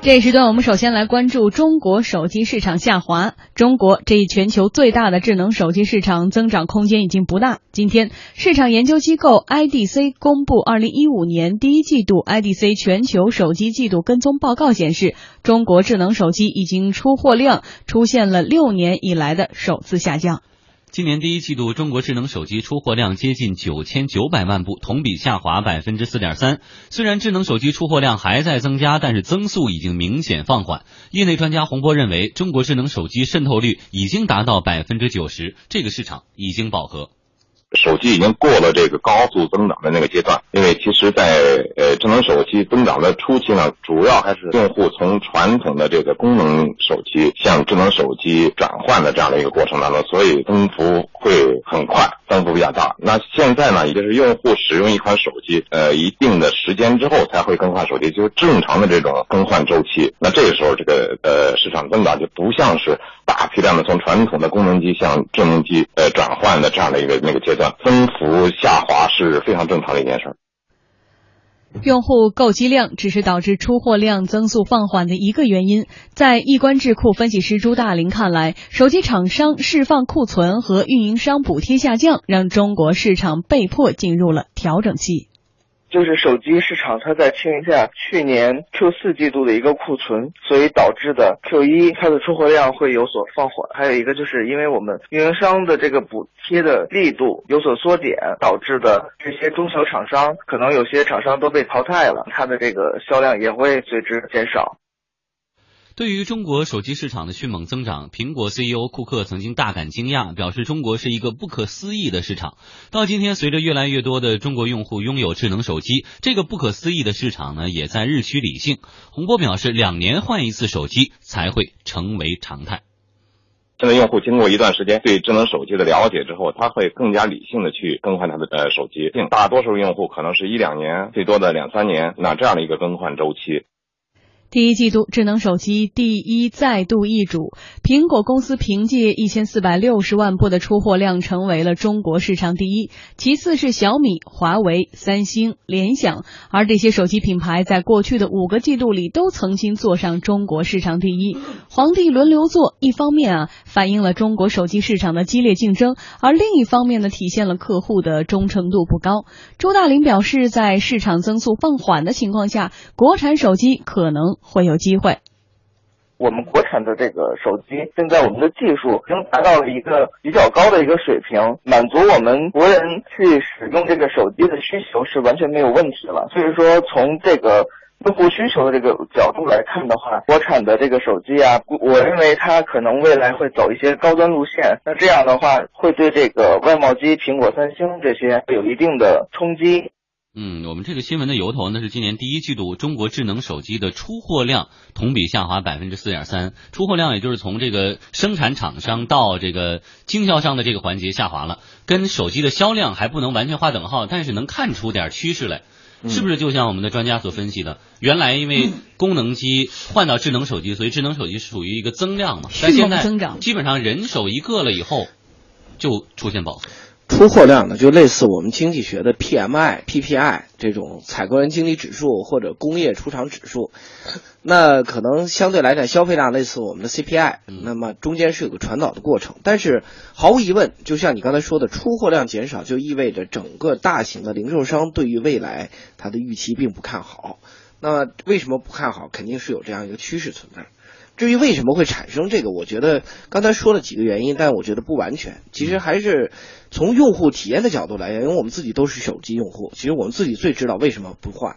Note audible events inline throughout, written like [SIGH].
这一时段，我们首先来关注中国手机市场下滑。中国这一全球最大的智能手机市场增长空间已经不大。今天，市场研究机构 IDC 公布二零一五年第一季度 IDC 全球手机季度跟踪报告显示，中国智能手机已经出货量出现了六年以来的首次下降。今年第一季度，中国智能手机出货量接近九千九百万部，同比下滑百分之四点三。虽然智能手机出货量还在增加，但是增速已经明显放缓。业内专家洪波认为，中国智能手机渗透率已经达到百分之九十，这个市场已经饱和。手机已经过了这个高速增长的那个阶段，因为其实，在呃智能手机增长的初期呢，主要还是用户从传统的这个功能手机向智能手机转换的这样的一个过程当中，所以增幅会很快，增幅比较大。那现在呢，也就是用户使用一款手机，呃，一定的时间之后才会更换手机，就是正常的这种更换周期。那这个时候，这个呃市场增长就不像是大批量的从传统的功能机向智能机呃转换的这样的一个那个阶段。增幅下滑是非常正常的一件事儿。用户购机量只是导致出货量增速放缓的一个原因。在易观智库分析师朱大林看来，手机厂商释放库存和运营商补贴下降，让中国市场被迫进入了调整期。就是手机市场，它在清一下去年 Q 四季度的一个库存，所以导致的 Q 一它的出货量会有所放缓。还有一个就是因为我们运营商的这个补贴的力度有所缩减，导致的这些中小厂商可能有些厂商都被淘汰了，它的这个销量也会随之减少。对于中国手机市场的迅猛增长，苹果 CEO 库克曾经大感惊讶，表示中国是一个不可思议的市场。到今天，随着越来越多的中国用户拥有智能手机，这个不可思议的市场呢，也在日趋理性。洪波表示，两年换一次手机才会成为常态。现在用户经过一段时间对智能手机的了解之后，他会更加理性的去更换他的呃手机。大多数用户可能是一两年，最多的两三年，那这样的一个更换周期。第一季度智能手机第一再度易主，苹果公司凭借一千四百六十万部的出货量成为了中国市场第一，其次是小米、华为、三星、联想，而这些手机品牌在过去的五个季度里都曾经坐上中国市场第一。皇帝轮流坐，一方面啊反映了中国手机市场的激烈竞争，而另一方面呢体现了客户的忠诚度不高。朱大林表示，在市场增速放缓的情况下，国产手机可能。会有机会。我们国产的这个手机，现在我们的技术已经达到了一个比较高的一个水平，满足我们国人去使用这个手机的需求是完全没有问题了。所以说，从这个用户需求的这个角度来看的话，国产的这个手机啊，我认为它可能未来会走一些高端路线。那这样的话，会对这个外贸机、苹果、三星这些有一定的冲击。嗯，我们这个新闻的由头呢是今年第一季度中国智能手机的出货量同比下滑百分之四点三，出货量也就是从这个生产厂商到这个经销商的这个环节下滑了，跟手机的销量还不能完全划等号，但是能看出点趋势来，是不是？就像我们的专家所分析的，原来因为功能机换到智能手机，所以智能手机是属于一个增量嘛，但现在基本上人手一个了以后，就出现饱和。出货量呢，就类似我们经济学的 PMI、PPI 这种采购人经理指数或者工业出厂指数，那可能相对来讲消费量类似我们的 CPI，那么中间是有个传导的过程。但是毫无疑问，就像你刚才说的，出货量减少就意味着整个大型的零售商对于未来它的预期并不看好。那为什么不看好？肯定是有这样一个趋势存在。至于为什么会产生这个，我觉得刚才说了几个原因，但我觉得不完全。其实还是从用户体验的角度来讲，因为我们自己都是手机用户，其实我们自己最知道为什么不换。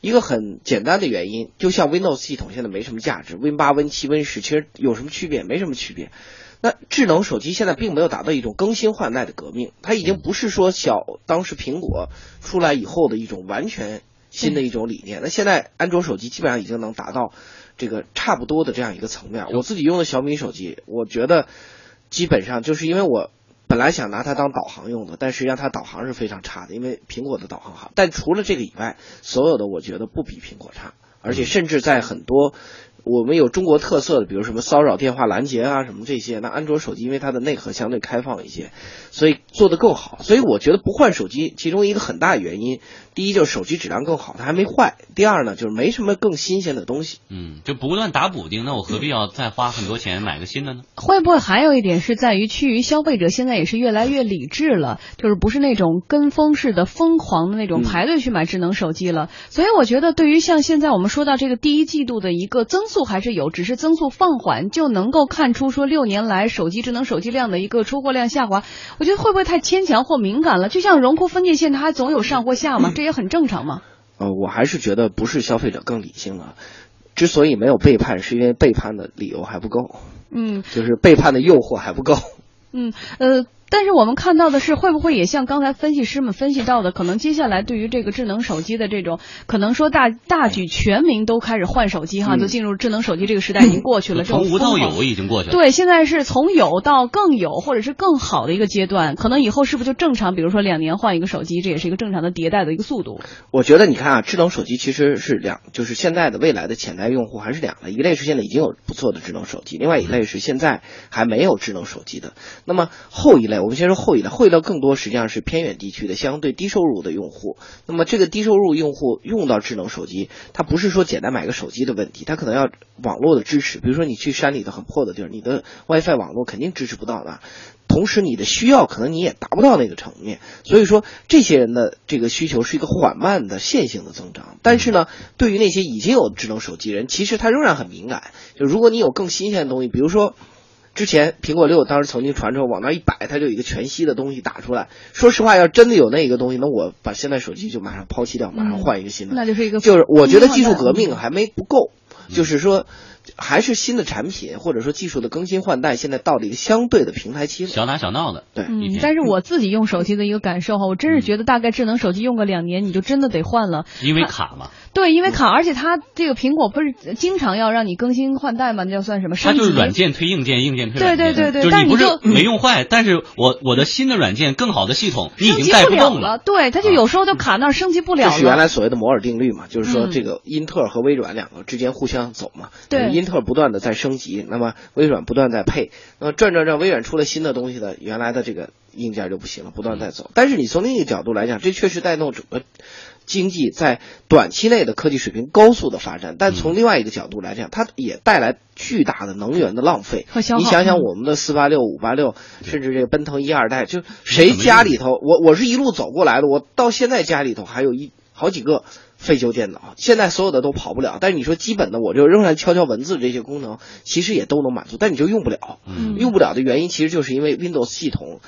一个很简单的原因，就像 Windows 系统现在没什么价值，Win 八、Win 七、Win 十其实有什么区别？没什么区别。那智能手机现在并没有达到一种更新换代的革命，它已经不是说小当时苹果出来以后的一种完全新的一种理念。那现在安卓手机基本上已经能达到。这个差不多的这样一个层面，我自己用的小米手机，我觉得基本上就是因为我本来想拿它当导航用的，但实际上它导航是非常差的，因为苹果的导航好。但除了这个以外，所有的我觉得不比苹果差，而且甚至在很多我们有中国特色的，比如什么骚扰电话拦截啊什么这些，那安卓手机因为它的内核相对开放一些，所以做得更好。所以我觉得不换手机，其中一个很大原因第一就是手机质量更好，它还没坏；第二呢，就是没什么更新鲜的东西。嗯，就不断打补丁，那我何必要再花很多钱买个新的呢？会不会还有一点是在于，趋于消费者现在也是越来越理智了，就是不是那种跟风式的疯狂的那种排队去买智能手机了。所以我觉得，对于像现在我们说到这个第一季度的一个增速还是有，只是增速放缓，就能够看出说六年来手机智能手机量的一个出货量下滑。我觉得会不会太牵强或敏感了？就像荣枯分界线，它还总有上或下嘛，[CLEARS THROAT] 这也很正常嘛。呃，我还是觉得不是消费者更理性了，之所以没有背叛，是因为背叛的理由还不够。嗯，就是背叛的诱惑还不够。嗯，呃。但是我们看到的是，会不会也像刚才分析师们分析到的，可能接下来对于这个智能手机的这种，可能说大大举全民都开始换手机哈，就进入智能手机这个时代已经过去了，从无到有已经过去了。对，现在是从有到更有，或者是更好的一个阶段，可能以后是不是就正常？比如说两年换一个手机，这也是一个正常的迭代的一个速度。我觉得你看啊，智能手机其实是两，就是现在的未来的潜在用户还是两类，一类是现在已经有不错的智能手机，另外一类是现在还没有智能手机的。那么后一我们先说后一代，后一代更多实际上是偏远地区的相对低收入的用户。那么这个低收入用户用到智能手机，它不是说简单买个手机的问题，它可能要网络的支持。比如说你去山里头很破的地儿，你的 WiFi 网络肯定支持不到的。同时你的需要可能你也达不到那个层面。所以说这些人的这个需求是一个缓慢的线性的增长。但是呢，对于那些已经有智能手机人，其实他仍然很敏感。就如果你有更新鲜的东西，比如说。之前苹果六当时曾经传出往那一摆，它就有一个全息的东西打出来。说实话，要真的有那一个东西，那我把现在手机就马上抛弃掉，马上换一个新的。那就是一个，就是我觉得技术革命还没不够，就是说。还是新的产品或者说技术的更新换代，现在到了一个相对的平台期了。小打小闹的，对。嗯，但是我自己用手机的一个感受哈，我真是觉得大概智能手机用个两年，你就真的得换了。因为卡嘛。对，因为卡，而且它这个苹果不是经常要让你更新换代吗？那叫算什么？它就是软件推硬件，硬件推软件。对对对对。就是你不是没用坏，但是我我的新的软件更好的系统，你已经带不动了。对，它就有时候就卡那儿，升级不了。这是原来所谓的摩尔定律嘛？就是说这个英特尔和微软两个之间互相走嘛。对。英特尔不断的在。升级，那么微软不断在配，那么转转转，微软出了新的东西的，原来的这个硬件就不行了，不断在走。但是你从另一个角度来讲，这确实带动整个经济在短期内的科技水平高速的发展。但从另外一个角度来讲，它也带来巨大的能源的浪费。你想想，我们的四八六、五八六，甚至这个奔腾一二代，就谁家里头，我我是一路走过来的，我到现在家里头还有一好几个。废旧电脑现在所有的都跑不了，但是你说基本的，我就仍然敲敲文字这些功能，其实也都能满足，但你就用不了。用不了的原因其实就是因为 Windows 系统。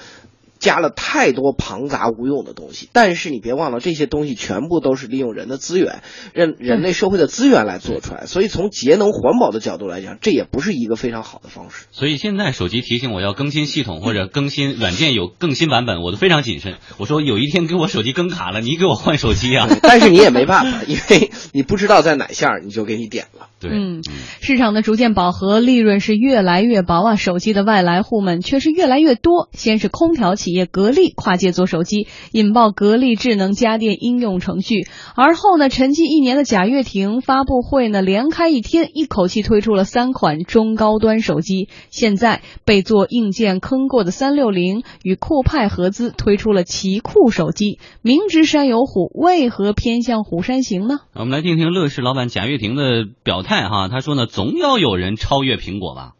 加了太多庞杂无用的东西，但是你别忘了，这些东西全部都是利用人的资源，人人类社会的资源来做出来，所以从节能环保的角度来讲，这也不是一个非常好的方式。所以现在手机提醒我要更新系统或者更新软件有更新版本，我都非常谨慎。我说有一天给我手机更卡了，你给我换手机啊！但是你也没办法，因为你不知道在哪下，你就给你点了。对，嗯，市场的逐渐饱和，利润是越来越薄啊，手机的外来户们却是越来越多。先是空调企业格力跨界做手机，引爆格力智能家电应用程序，而后呢，沉寂一年的贾跃亭发布会呢，连开一天，一口气推出了三款中高端手机。现在被做硬件坑过的三六零与酷派合资推出了奇酷手机，明知山有虎，为何偏向虎山行呢？我们来听听乐视老板贾跃亭的表。态哈，他说呢，总要有人超越苹果吧。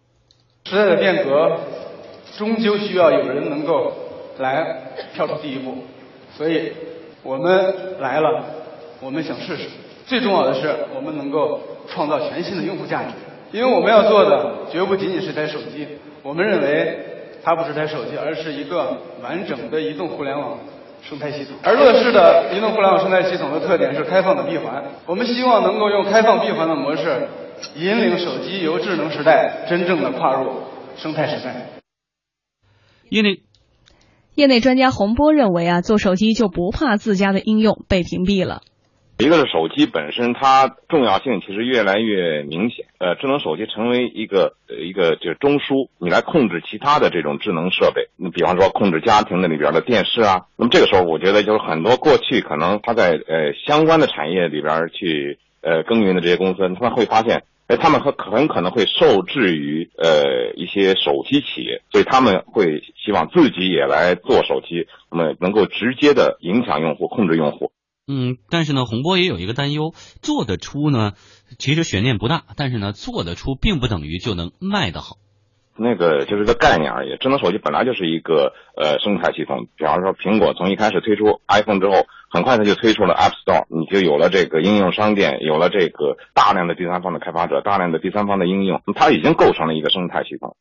时代的变革，终究需要有人能够来跳出第一步，所以我们来了，我们想试试。最重要的是，我们能够创造全新的用户价值，因为我们要做的绝不仅仅是台手机。我们认为，它不是台手机，而是一个完整的移动互联网。生态系统，而乐视的移动互联网生态系统的特点是开放的闭环。我们希望能够用开放闭环的模式，引领手机由智能时代真正的跨入生态时代。因为业内专家洪波认为啊，做手机就不怕自家的应用被屏蔽了。一个是手机本身，它重要性其实越来越明显。呃，智能手机成为一个呃一个就是中枢，你来控制其他的这种智能设备。你比方说控制家庭的里边的电视啊。那么这个时候，我觉得就是很多过去可能它在呃相关的产业里边去呃耕耘的这些公司，他们会发现，哎，他们很很可能会受制于呃一些手机企业，所以他们会希望自己也来做手机，那么能够直接的影响用户、控制用户。嗯，但是呢，洪波也有一个担忧，做得出呢，其实悬念不大，但是呢，做得出并不等于就能卖得好。那个就是个概念而已。智能手机本来就是一个呃生态系统，比方说苹果从一开始推出 iPhone 之后，很快它就推出了 App Store，你就有了这个应用商店，有了这个大量的第三方的开发者，大量的第三方的应用，它已经构成了一个生态系统。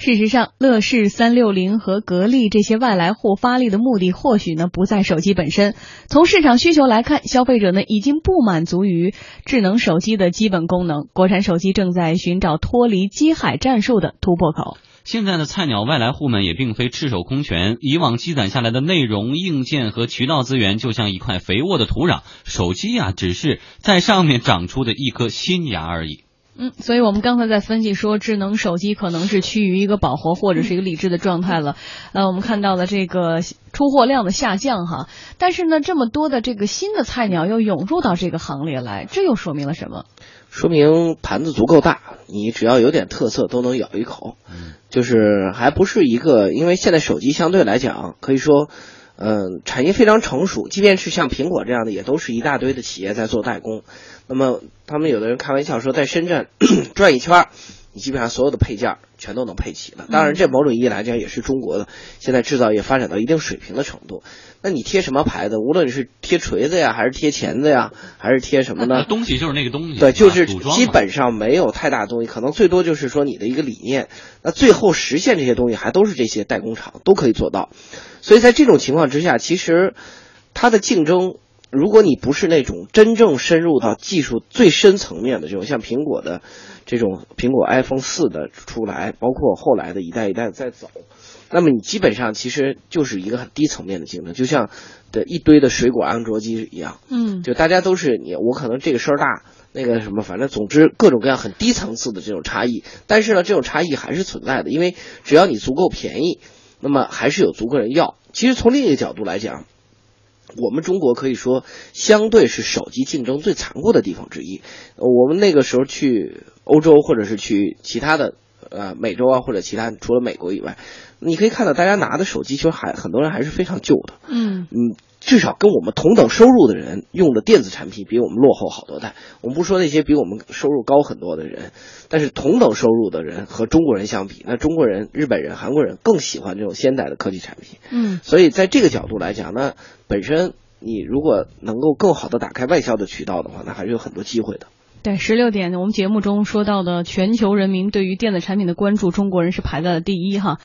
事实上，乐视、三六零和格力这些外来户发力的目的，或许呢不在手机本身。从市场需求来看，消费者呢已经不满足于智能手机的基本功能，国产手机正在寻找脱离机海战术的突破口。现在的菜鸟外来户们也并非赤手空拳，以往积攒下来的内容、硬件和渠道资源，就像一块肥沃的土壤，手机呀，只是在上面长出的一颗新芽而已。嗯，所以我们刚才在分析说，智能手机可能是趋于一个饱和或者是一个理智的状态了。呃，我们看到了这个出货量的下降哈，但是呢，这么多的这个新的菜鸟又涌入到这个行列来，这又说明了什么？说明盘子足够大，你只要有点特色都能咬一口。嗯，就是还不是一个，因为现在手机相对来讲可以说。嗯，产业非常成熟，即便是像苹果这样的，也都是一大堆的企业在做代工。那么，他们有的人开玩笑说，在深圳 [COUGHS] 转一圈，你基本上所有的配件全都能配齐了。当然，这某种意义来讲，也是中国的现在制造业发展到一定水平的程度。那你贴什么牌子？无论是贴锤子呀，还是贴钳子呀，还是贴什么呢？东西就是那个东西。对，就是基本上没有太大东西，可能最多就是说你的一个理念。那最后实现这些东西，还都是这些代工厂都可以做到。所以在这种情况之下，其实它的竞争，如果你不是那种真正深入到技术最深层面的这种，像苹果的这种苹果 iPhone 四的出来，包括后来的一代一代在走，那么你基本上其实就是一个很低层面的竞争，就像的一堆的水果安卓机一样，嗯，就大家都是你我可能这个事儿大，那个什么，反正总之各种各样很低层次的这种差异，但是呢，这种差异还是存在的，因为只要你足够便宜。那么还是有足够人要。其实从另一个角度来讲，我们中国可以说相对是手机竞争最残酷的地方之一。我们那个时候去欧洲或者是去其他的呃美洲啊或者其他除了美国以外，你可以看到大家拿的手机其实还很多人还是非常旧的。嗯嗯。至少跟我们同等收入的人用的电子产品比我们落后好多代。我们不说那些比我们收入高很多的人，但是同等收入的人和中国人相比，那中国人、日本人、韩国人更喜欢这种现代的科技产品。嗯，所以在这个角度来讲，那本身你如果能够更好的打开外销的渠道的话，那还是有很多机会的。对，十六点我们节目中说到的全球人民对于电子产品的关注，中国人是排在了第一哈。